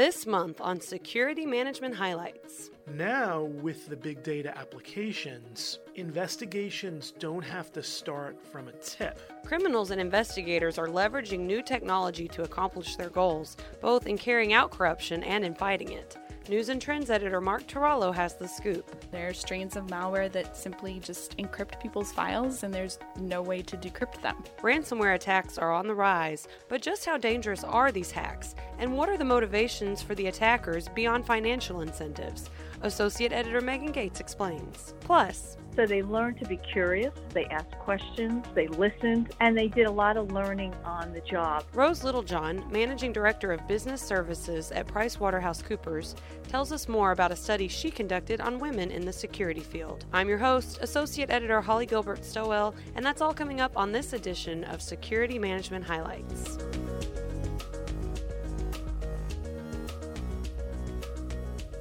This month on Security Management Highlights. Now, with the big data applications, investigations don't have to start from a tip. Criminals and investigators are leveraging new technology to accomplish their goals, both in carrying out corruption and in fighting it. News and Trends editor Mark Tarallo has the scoop. There are strains of malware that simply just encrypt people's files, and there's no way to decrypt them. Ransomware attacks are on the rise, but just how dangerous are these hacks? And what are the motivations for the attackers beyond financial incentives? Associate editor Megan Gates explains. Plus, so they learned to be curious, they asked questions, they listened, and they did a lot of learning on the job. Rose Littlejohn, Managing Director of Business Services at PricewaterhouseCoopers, tells us more about a study she conducted on women in the security field. I'm your host, Associate Editor Holly Gilbert Stowell, and that's all coming up on this edition of Security Management Highlights.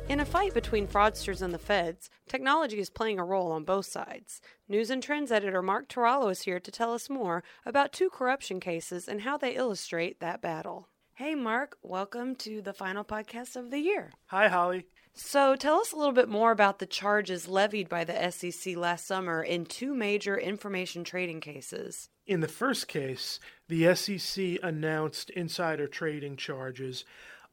In a fight between fraudsters and the feds, technology is playing a role on both sides. News and Trends editor Mark Tarallo is here to tell us more about two corruption cases and how they illustrate that battle. Hey, Mark, welcome to the final podcast of the year. Hi, Holly. So, tell us a little bit more about the charges levied by the SEC last summer in two major information trading cases. In the first case, the SEC announced insider trading charges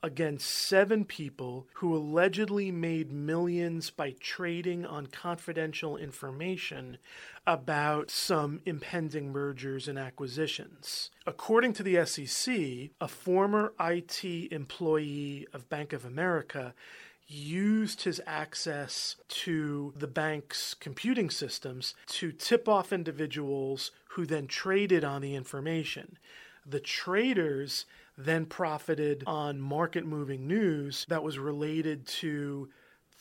against seven people who allegedly made millions by trading on confidential information about some impending mergers and acquisitions. According to the SEC, a former IT employee of Bank of America used his access to the bank's computing systems to tip off individuals who then traded on the information. The traders then profited on market moving news that was related to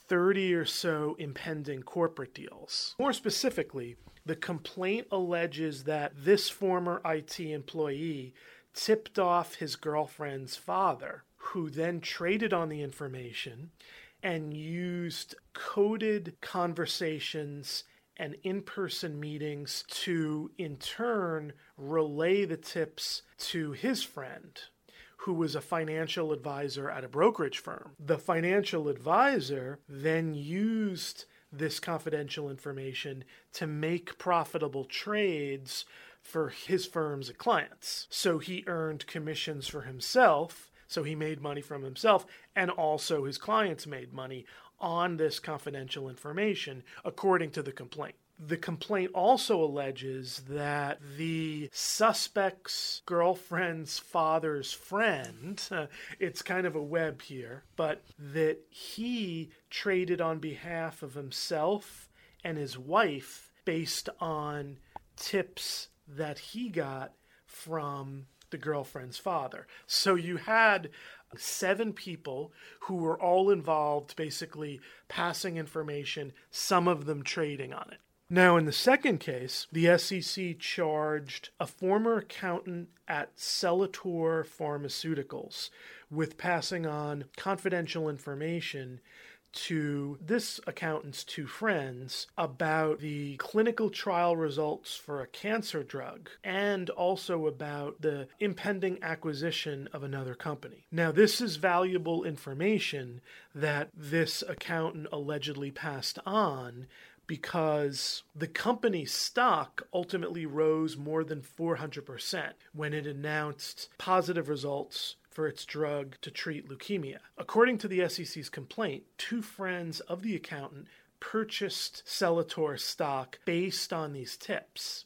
30 or so impending corporate deals. More specifically, the complaint alleges that this former IT employee tipped off his girlfriend's father, who then traded on the information and used coded conversations and in person meetings to, in turn, relay the tips to his friend who was a financial advisor at a brokerage firm. The financial advisor then used this confidential information to make profitable trades for his firm's clients. So he earned commissions for himself, so he made money from himself, and also his clients made money on this confidential information, according to the complaint. The complaint also alleges that the suspect's girlfriend's father's friend, uh, it's kind of a web here, but that he traded on behalf of himself and his wife based on tips that he got from the girlfriend's father. So you had seven people who were all involved, basically passing information, some of them trading on it. Now, in the second case, the SEC charged a former accountant at Celator Pharmaceuticals with passing on confidential information to this accountant's two friends about the clinical trial results for a cancer drug and also about the impending acquisition of another company. Now, this is valuable information that this accountant allegedly passed on because the company's stock ultimately rose more than 400% when it announced positive results for its drug to treat leukemia. According to the SEC's complaint, two friends of the accountant purchased Celator stock based on these tips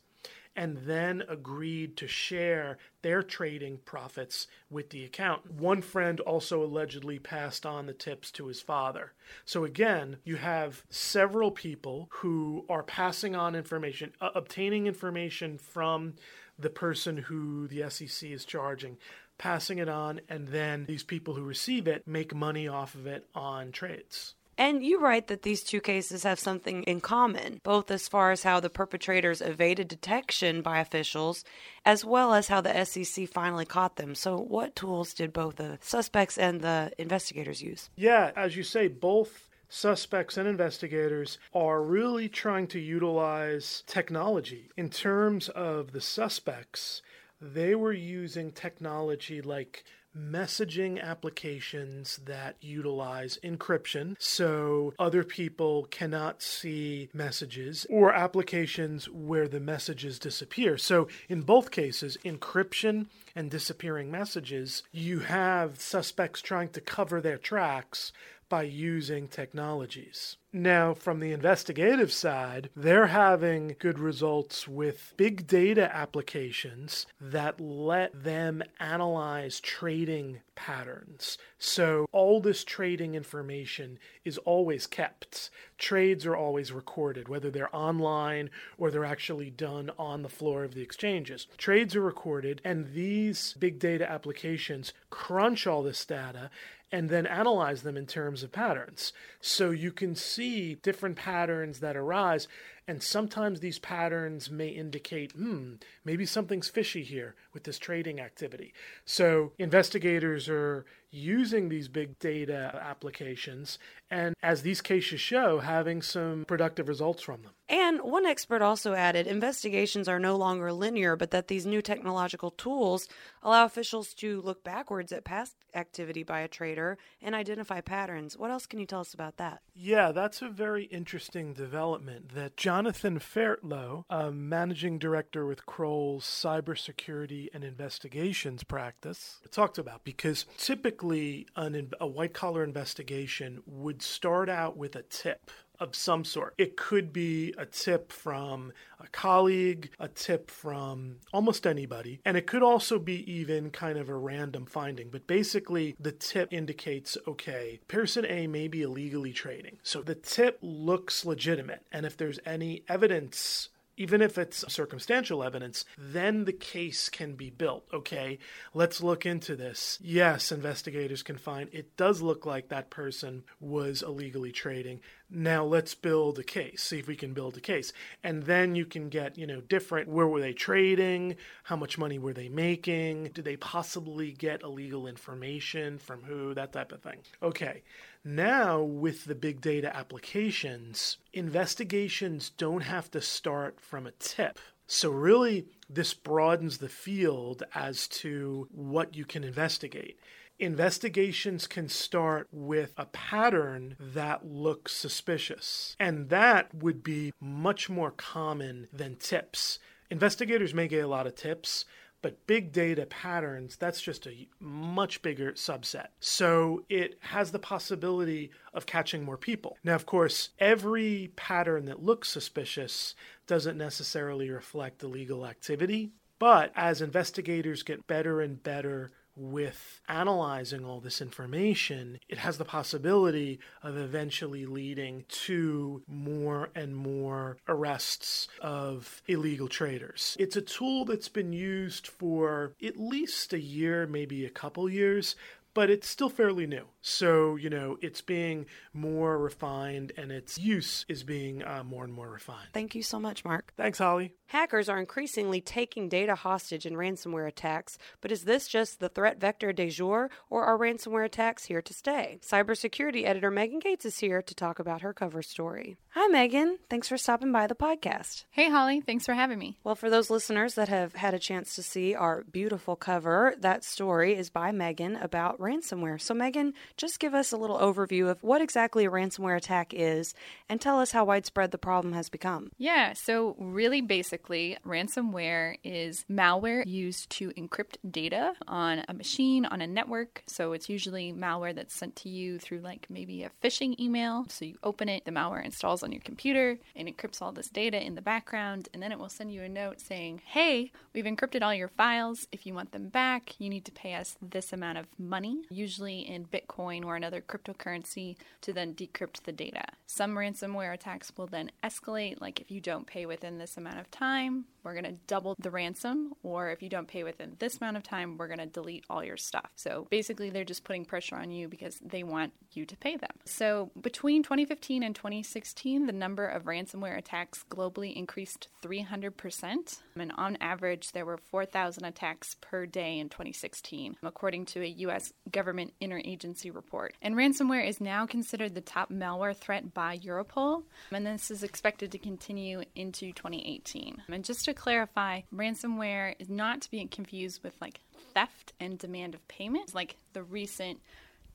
and then agreed to share their trading profits with the accountant. One friend also allegedly passed on the tips to his father. So again, you have several people who are passing on information, uh, obtaining information from the person who the SEC is charging, passing it on, and then these people who receive it make money off of it on trades. And you write that these two cases have something in common, both as far as how the perpetrators evaded detection by officials, as well as how the SEC finally caught them. So, what tools did both the suspects and the investigators use? Yeah, as you say, both suspects and investigators are really trying to utilize technology. In terms of the suspects, they were using technology like messaging applications that utilize encryption so other people cannot see messages, or applications where the messages disappear. So, in both cases, encryption and disappearing messages, you have suspects trying to cover their tracks by using technologies. Now, from the investigative side, they're having good results with big data applications that let them analyze trading patterns. So, all this trading information is always kept. Trades are always recorded, whether they're online or they're actually done on the floor of the exchanges. Trades are recorded, and these big data applications crunch all this data and then analyze them in terms of patterns. So you can see different patterns that arise, and sometimes these patterns may indicate, hmm, maybe something's fishy here with this trading activity. So investigators are using these big data applications and, as these cases show, having some productive results from them. And one expert also added investigations are no longer linear, but that these new technological tools allow officials to look backwards at past activity by a trader and identify patterns. What else can you tell us about that? Yeah, that's a very interesting development that Jonathan Fairtlough, a managing director with Kroll's cybersecurity and investigations practice, talked about because typically an, a white collar investigation would start out with a tip of some sort. It could be a tip from a colleague, a tip from almost anybody, and it could also be even kind of a random finding. But basically, the tip indicates okay, person A may be illegally trading. So the tip looks legitimate, and if there's any evidence even if it's circumstantial evidence, then the case can be built. Okay, let's look into this. Yes, investigators can find it does look like that person was illegally trading. Now let's build a case, see if we can build a case. And then you can get, you know, different where were they trading? How much money were they making? Did they possibly get illegal information from who? That type of thing. Okay, now, with the big data applications, investigations don't have to start from a tip. So, really, this broadens the field as to what you can investigate. Investigations can start with a pattern that looks suspicious, and that would be much more common than tips. Investigators may get a lot of tips, but big data patterns, that's just a much bigger subset. So it has the possibility of catching more people. Now, of course, every pattern that looks suspicious doesn't necessarily reflect illegal activity. But as investigators get better and better with analyzing all this information, it has the possibility of eventually leading to more and more arrests of illegal traders. It's a tool that's been used for at least a year, maybe a couple years, but it's still fairly new. So, you know, it's being more refined and its use is being uh, more and more refined. Thank you so much, Mark. Thanks, Holly. Hackers are increasingly taking data hostage in ransomware attacks, but is this just the threat vector de jour, or are ransomware attacks here to stay? Cybersecurity editor Megan Gates is here to talk about her cover story. Hi, Megan. Thanks for stopping by the podcast. Hey, Holly. Thanks for having me. Well, for those listeners that have had a chance to see our beautiful cover, that story is by Megan about ransomware. So, Megan, just give us a little overview of what exactly a ransomware attack is and tell us how widespread the problem has become. Yeah, so really basically, ransomware is malware used to encrypt data on a machine, on a network. So it's usually malware that's sent to you through like maybe a phishing email. So you open it, the malware installs on your computer and encrypts all this data in the background, and then it will send you a note saying, Hey, we've encrypted all your files. If you want them back, you need to pay us this amount of money, usually in Bitcoin or another cryptocurrency to then decrypt the data. Some ransomware attacks will then escalate, like if you don't pay within this amount of time, we're going to double the ransom, or if you don't pay within this amount of time, we're going to delete all your stuff. So basically, they're just putting pressure on you because they want you to pay them. So between 2015 and 2016, the number of ransomware attacks globally increased 300%. And on average, there were 4,000 attacks per day in 2016, according to a U.S. government interagency report. And ransomware is now considered the top malware threat by Europol, and this is expected to continue into 2018. And just to clarify, ransomware is not to be confused with like theft and demand of payment, like the recent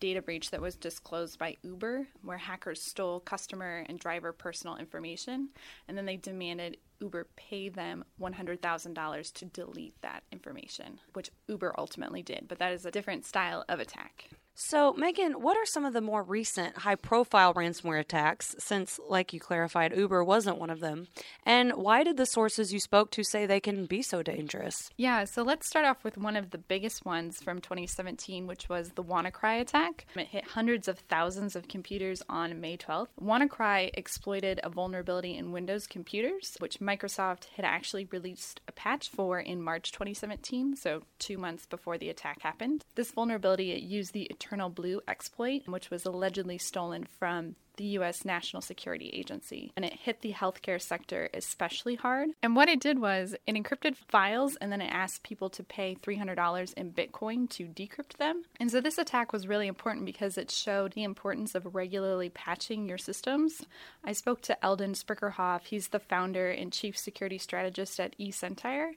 data breach that was disclosed by Uber, where hackers stole customer and driver personal information, and then they demanded Uber pay them $100,000 to delete that information, which Uber ultimately did. But that is a different style of attack. So, Megan, what are some of the more recent high profile ransomware attacks, since, like you clarified, Uber wasn't one of them? And why did the sources you spoke to say they can be so dangerous? Yeah, so let's start off with one of the biggest ones from 2017, which was the WannaCry attack. It hit hundreds of thousands of computers on May 12th. WannaCry exploited a vulnerability in Windows computers, which Microsoft had actually released a patch for in March 2017, so two months before the attack happened. This vulnerability used the Eternal Blue exploit, which was allegedly stolen from the US National Security Agency, and it hit the healthcare sector especially hard. And what it did was it encrypted files and then it asked people to pay $300 in Bitcoin to decrypt them. And so this attack was really important because it showed the importance of regularly patching your systems. I spoke to Eldon Sprickerhoff, he's the founder and chief security strategist at eSentire.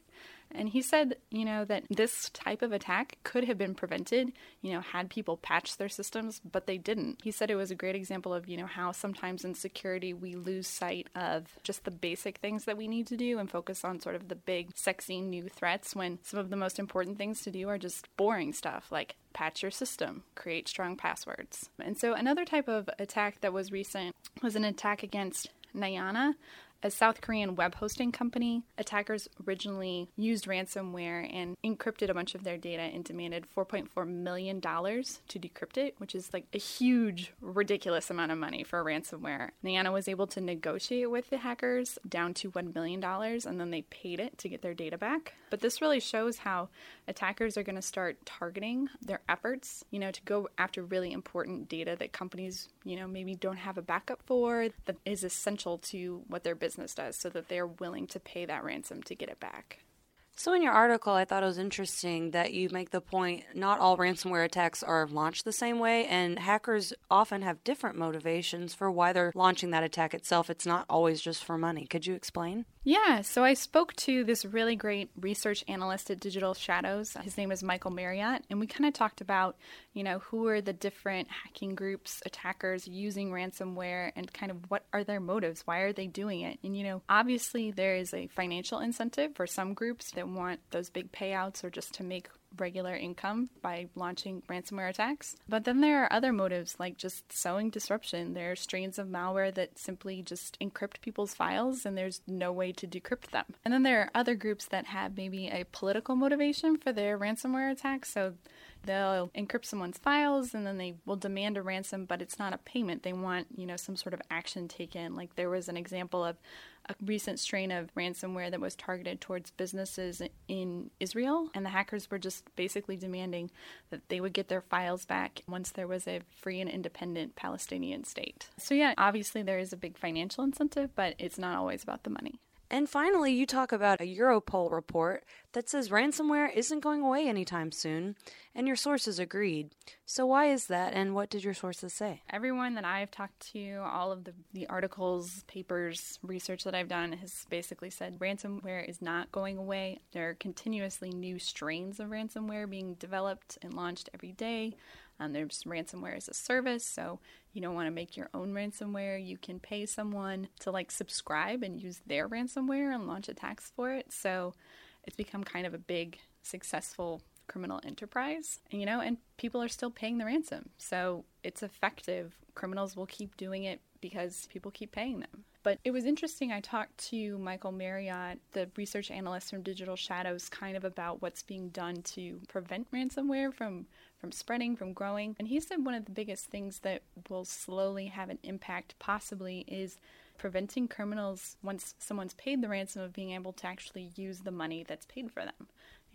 And he said, you know, that this type of attack could have been prevented, you know, had people patched their systems, but they didn't. He said it was a great example of, you know, how sometimes in security we lose sight of just the basic things that we need to do and focus on sort of the big, sexy new threats when some of the most important things to do are just boring stuff like patch your system, create strong passwords. And so another type of attack that was recent was an attack against Nayana, a South Korean web hosting company, attackers originally used ransomware and encrypted a bunch of their data and demanded $4.4 million to decrypt it, which is like a huge, ridiculous amount of money for ransomware. Nayana was able to negotiate with the hackers down to $1 million and then they paid it to get their data back. But this really shows how attackers are going to start targeting their efforts, you know, to go after really important data that companies, you know, maybe don't have a backup for that is essential to what their business does so that they're willing to pay that ransom to get it back. So, in your article, I thought it was interesting that you make the point not all ransomware attacks are launched the same way, and hackers often have different motivations for why they're launching that attack itself. It's not always just for money. Could you explain? Yeah, so I spoke to this really great research analyst at Digital Shadows. His name is Michael Marriott, and we kind of talked about, you know, who are the different hacking groups, attackers using ransomware, and kind of what are their motives? Why are they doing it? And, you know, obviously there is a financial incentive for some groups want those big payouts or just to make regular income by launching ransomware attacks. But then there are other motives like just sowing disruption. There are strains of malware that simply just encrypt people's files and there's no way to decrypt them. And then there are other groups that have maybe a political motivation for their ransomware attacks. So they'll encrypt someone's files and then they will demand a ransom, but it's not a payment. They want, you know, some sort of action taken. Like there was an example of a recent strain of ransomware that was targeted towards businesses in Israel, and the hackers were just basically demanding that they would get their files back once there was a free and independent Palestinian state. So, yeah, obviously there is a big financial incentive, but it's not always about the money. And finally, you talk about a Europol report that says ransomware isn't going away anytime soon, and your sources agreed. So, why is that, and what did your sources say? Everyone that I've talked to, all of the, the articles, papers, research that I've done has basically said ransomware is not going away. There are continuously new strains of ransomware being developed and launched every day. Um, there's ransomware as a service, so you don't want to make your own ransomware. You can pay someone to like subscribe and use their ransomware and launch attacks for it. So it's become kind of a big, successful criminal enterprise, you know, and people are still paying the ransom. So it's effective. Criminals will keep doing it because people keep paying them. But it was interesting. I talked to Michael Marriott, the research analyst from Digital Shadows, kind of about what's being done to prevent ransomware from from spreading, from growing. And he said one of the biggest things that will slowly have an impact, possibly, is preventing criminals, once someone's paid the ransom, of being able to actually use the money that's paid for them.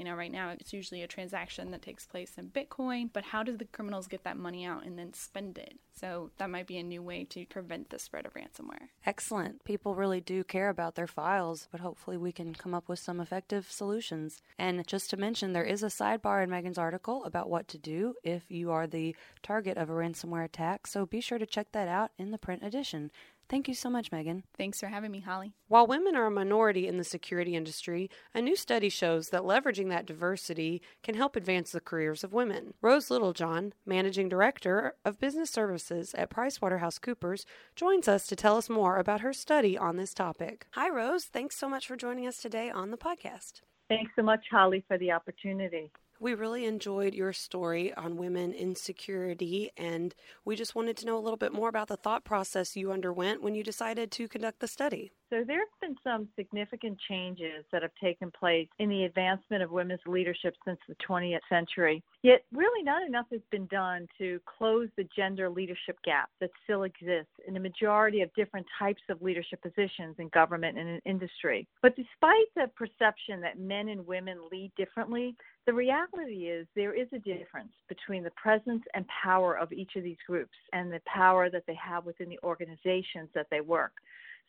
You know, right now it's usually a transaction that takes place in Bitcoin, but how do the criminals get that money out and then spend it? So that might be a new way to prevent the spread of ransomware. Excellent. People really do care about their files, but hopefully we can come up with some effective solutions. And just to mention, there is a sidebar in Megan's article about what to do if you are the target of a ransomware attack, so be sure to check that out in the print edition. Thank you so much, Megan. Thanks for having me, Holly. While women are a minority in the security industry, a new study shows that leveraging that diversity can help advance the careers of women. Rose Littlejohn, Managing Director of Business Services at PricewaterhouseCoopers, joins us to tell us more about her study on this topic. Hi, Rose. Thanks so much for joining us today on the podcast. Thanks so much, Holly, for the opportunity. We really enjoyed your story on women in security, and we just wanted to know a little bit more about the thought process you underwent when you decided to conduct the study. So, there have been some significant changes that have taken place in the advancement of women's leadership since the 20th century. Yet, really, not enough has been done to close the gender leadership gap that still exists in a majority of different types of leadership positions in government and in industry. But despite the perception that men and women lead differently, the reality is there is a difference between the presence and power of each of these groups and the power that they have within the organizations that they work.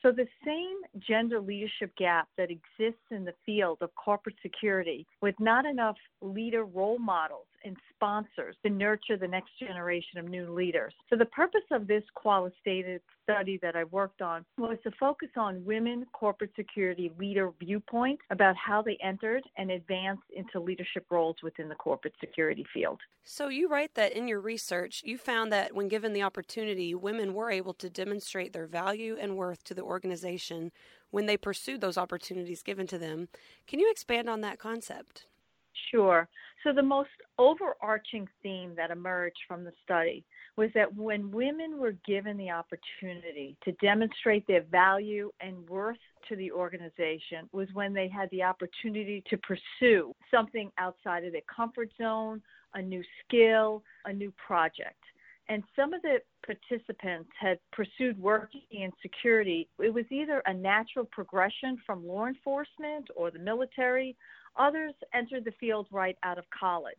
So, the same gender leadership gap that exists in the field of corporate security, with not enough leader role models and sponsors to nurture the next generation of new leaders. So, the purpose of this qualitative study that I worked on was to focus on women corporate security leader viewpoints about how they entered and advanced into leadership roles within the corporate security field. So, you write that in your research, you found that when given the opportunity, women were able to demonstrate their value and worth to the organization when they pursued those opportunities given to them. Can you expand on that concept? Sure. So, the most overarching theme that emerged from the study was that when women were given the opportunity to demonstrate their value and worth to the organization was when they had the opportunity to pursue something outside of their comfort zone, a new skill, a new project. And some of the participants had pursued working in security. It was either a natural progression from law enforcement or the military Others entered the field right out of college.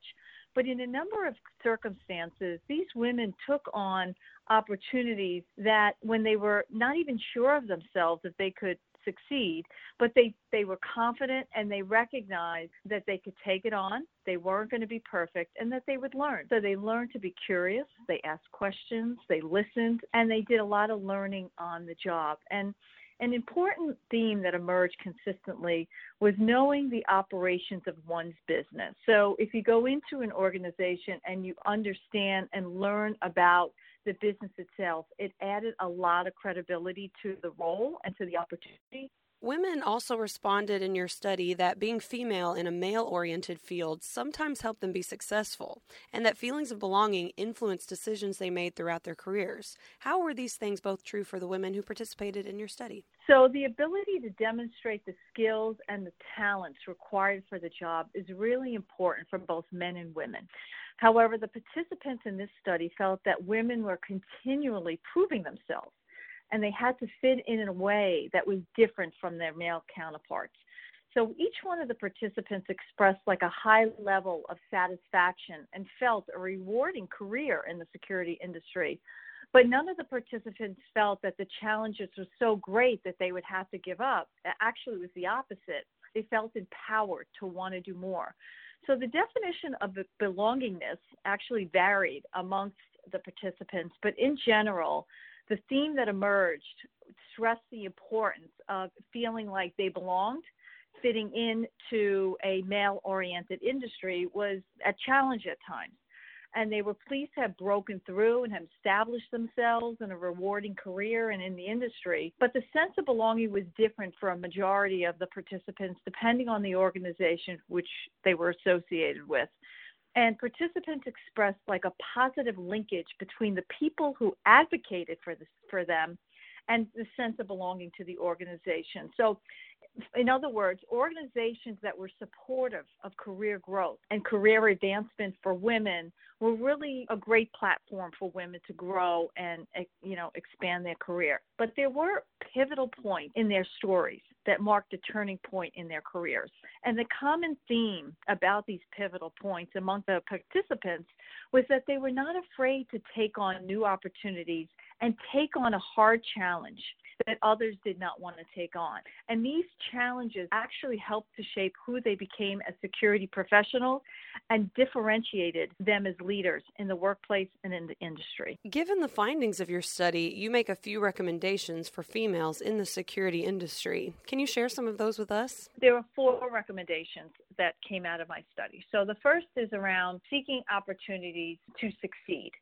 But in a number of circumstances, these women took on opportunities that when they were not even sure of themselves if they could succeed, but they, they were confident and they recognized that they could take it on, they weren't going to be perfect, and that they would learn. So they learned to be curious, they asked questions, they listened, and they did a lot of learning on the job. And an important theme that emerged consistently was knowing the operations of one's business. So, if you go into an organization and you understand and learn about the business itself, it added a lot of credibility to the role and to the opportunity Women also responded in your study that being female in a male oriented field sometimes helped them be successful, and that feelings of belonging influenced decisions they made throughout their careers. How were these things both true for the women who participated in your study? So, the ability to demonstrate the skills and the talents required for the job is really important for both men and women. However, the participants in this study felt that women were continually proving themselves and they had to fit in in a way that was different from their male counterparts. So each one of the participants expressed like a high level of satisfaction and felt a rewarding career in the security industry. But none of the participants felt that the challenges were so great that they would have to give up. Actually, it was the opposite. They felt empowered to want to do more. So the definition of belongingness actually varied amongst the participants, but in general, the theme that emerged stressed the importance of feeling like they belonged fitting into a male oriented industry was a challenge at times. And they were pleased to have broken through and have established themselves in a rewarding career and in the industry. But the sense of belonging was different for a majority of the participants, depending on the organization which they were associated with and participants expressed like a positive linkage between the people who advocated for this for them and the sense of belonging to the organization. So in other words, organizations that were supportive of career growth and career advancement for women were really a great platform for women to grow and you know expand their career. But there were pivotal points in their stories that marked a turning point in their careers. And the common theme about these pivotal points among the participants was that they were not afraid to take on new opportunities and take on a hard challenge that others did not want to take on. And these challenges actually helped to shape who they became as security professionals and differentiated them as leaders in the workplace and in the industry. Given the findings of your study, you make a few recommendations for females in the security industry. Can you share some of those with us? There are four recommendations that came out of my study. So the first is around seeking opportunities to succeed.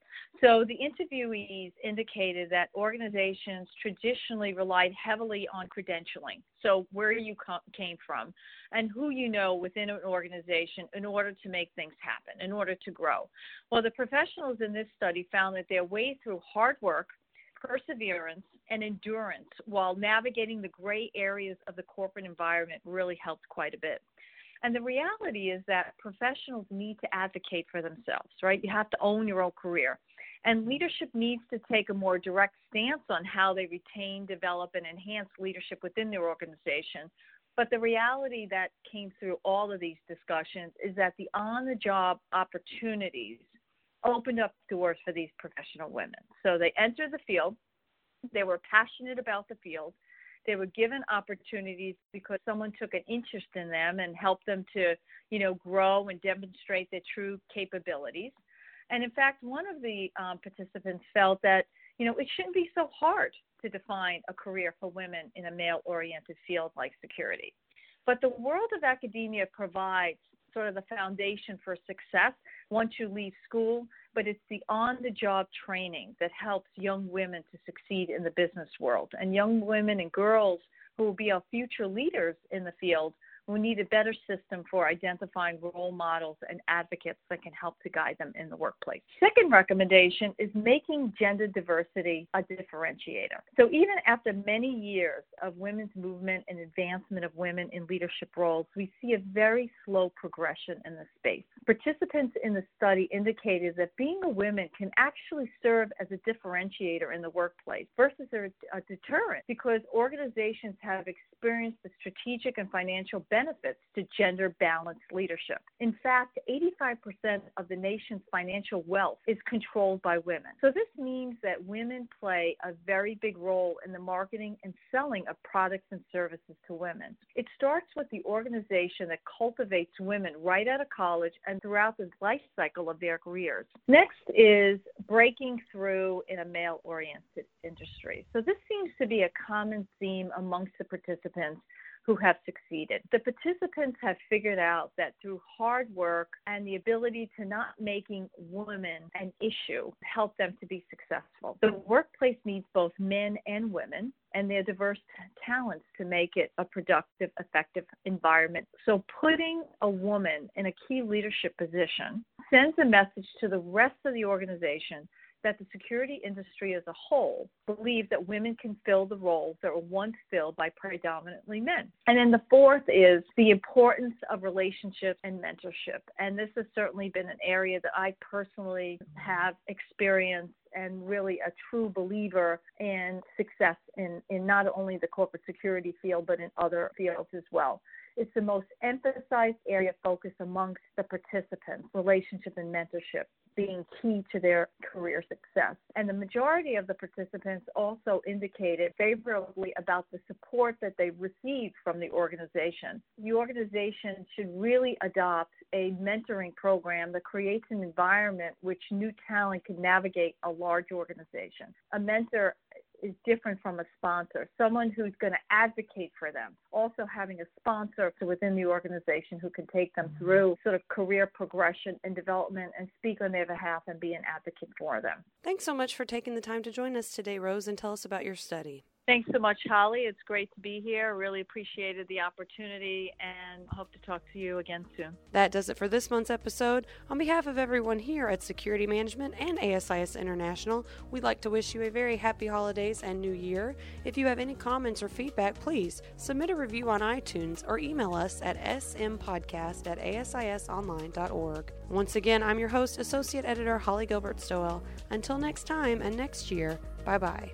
So the interviewees indicated that organizations traditionally relied heavily on credentialing. So where you came from and who you know within an organization in order to make things happen, in order to grow. Well, the professionals in this study found that their way through hard work, perseverance, and endurance while navigating the gray areas of the corporate environment really helped quite a bit. And the reality is that professionals need to advocate for themselves, right? You have to own your own career. And leadership needs to take a more direct stance on how they retain, develop, and enhance leadership within their organization. But the reality that came through all of these discussions is that the on the job opportunities opened up doors for these professional women. So they entered the field, they were passionate about the field, they were given opportunities because someone took an interest in them and helped them to, you know, grow and demonstrate their true capabilities. And in fact, one of the um, participants felt that, you know, it shouldn't be so hard to define a career for women in a male oriented field like security. But the world of academia provides sort of the foundation for success once you leave school, but it's the on the job training that helps young women to succeed in the business world. And young women and girls who will be our future leaders in the field we need a better system for identifying role models and advocates that can help to guide them in the workplace. Second recommendation is making gender diversity a differentiator. So even after many years of women's movement and advancement of women in leadership roles, we see a very slow progression in this space. Participants in the study indicated that being a woman can actually serve as a differentiator in the workplace versus a, a deterrent because organizations have experienced the strategic and financial benefits to gender balanced leadership. In fact, 85% of the nation's financial wealth is controlled by women. So this means that women play a very big role in the marketing and selling of products and services to women. It starts with the organization that cultivates women right out of college and throughout the life cycle of their careers. Next is breaking through in a male oriented industry. So this seems to be a common theme amongst the participants who have succeeded. The participants have figured out that through hard work and the ability to not making women an issue help them to be successful. The workplace needs both men and women and their diverse talents to make it a productive, effective environment. So putting a woman in a key leadership position sends a message to the rest of the organization that the security industry as a whole believes that women can fill the roles that were once filled by predominantly men. And then the fourth is the importance of relationships and mentorship. And this has certainly been an area that I personally have experienced and really a true believer in success in, in not only the corporate security field, but in other fields as well. It's the most emphasized area of focus amongst the participants, relationship and mentorship being key to their career success. And the majority of the participants also indicated favorably about the support that they received from the organization. The organization should really adopt a mentoring program that creates an environment which new talent can navigate a large organization. A mentor is different from a sponsor, someone who's going to advocate for them. Also, having a sponsor within the organization who can take them mm-hmm. through sort of career progression and development and speak on their behalf and be an advocate for them. Thanks so much for taking the time to join us today, Rose, and tell us about your study. Thanks so much, Holly. It's great to be here. Really appreciated the opportunity and hope to talk to you again soon. That does it for this month's episode. On behalf of everyone here at Security Management and ASIS International, we'd like to wish you a very happy holidays and new year. If you have any comments or feedback, please submit a review on iTunes or email us at smpodcast at asisonline.org. Once again, I'm your host, Associate Editor Holly Gilbert Stowell. Until next time and next year, bye bye.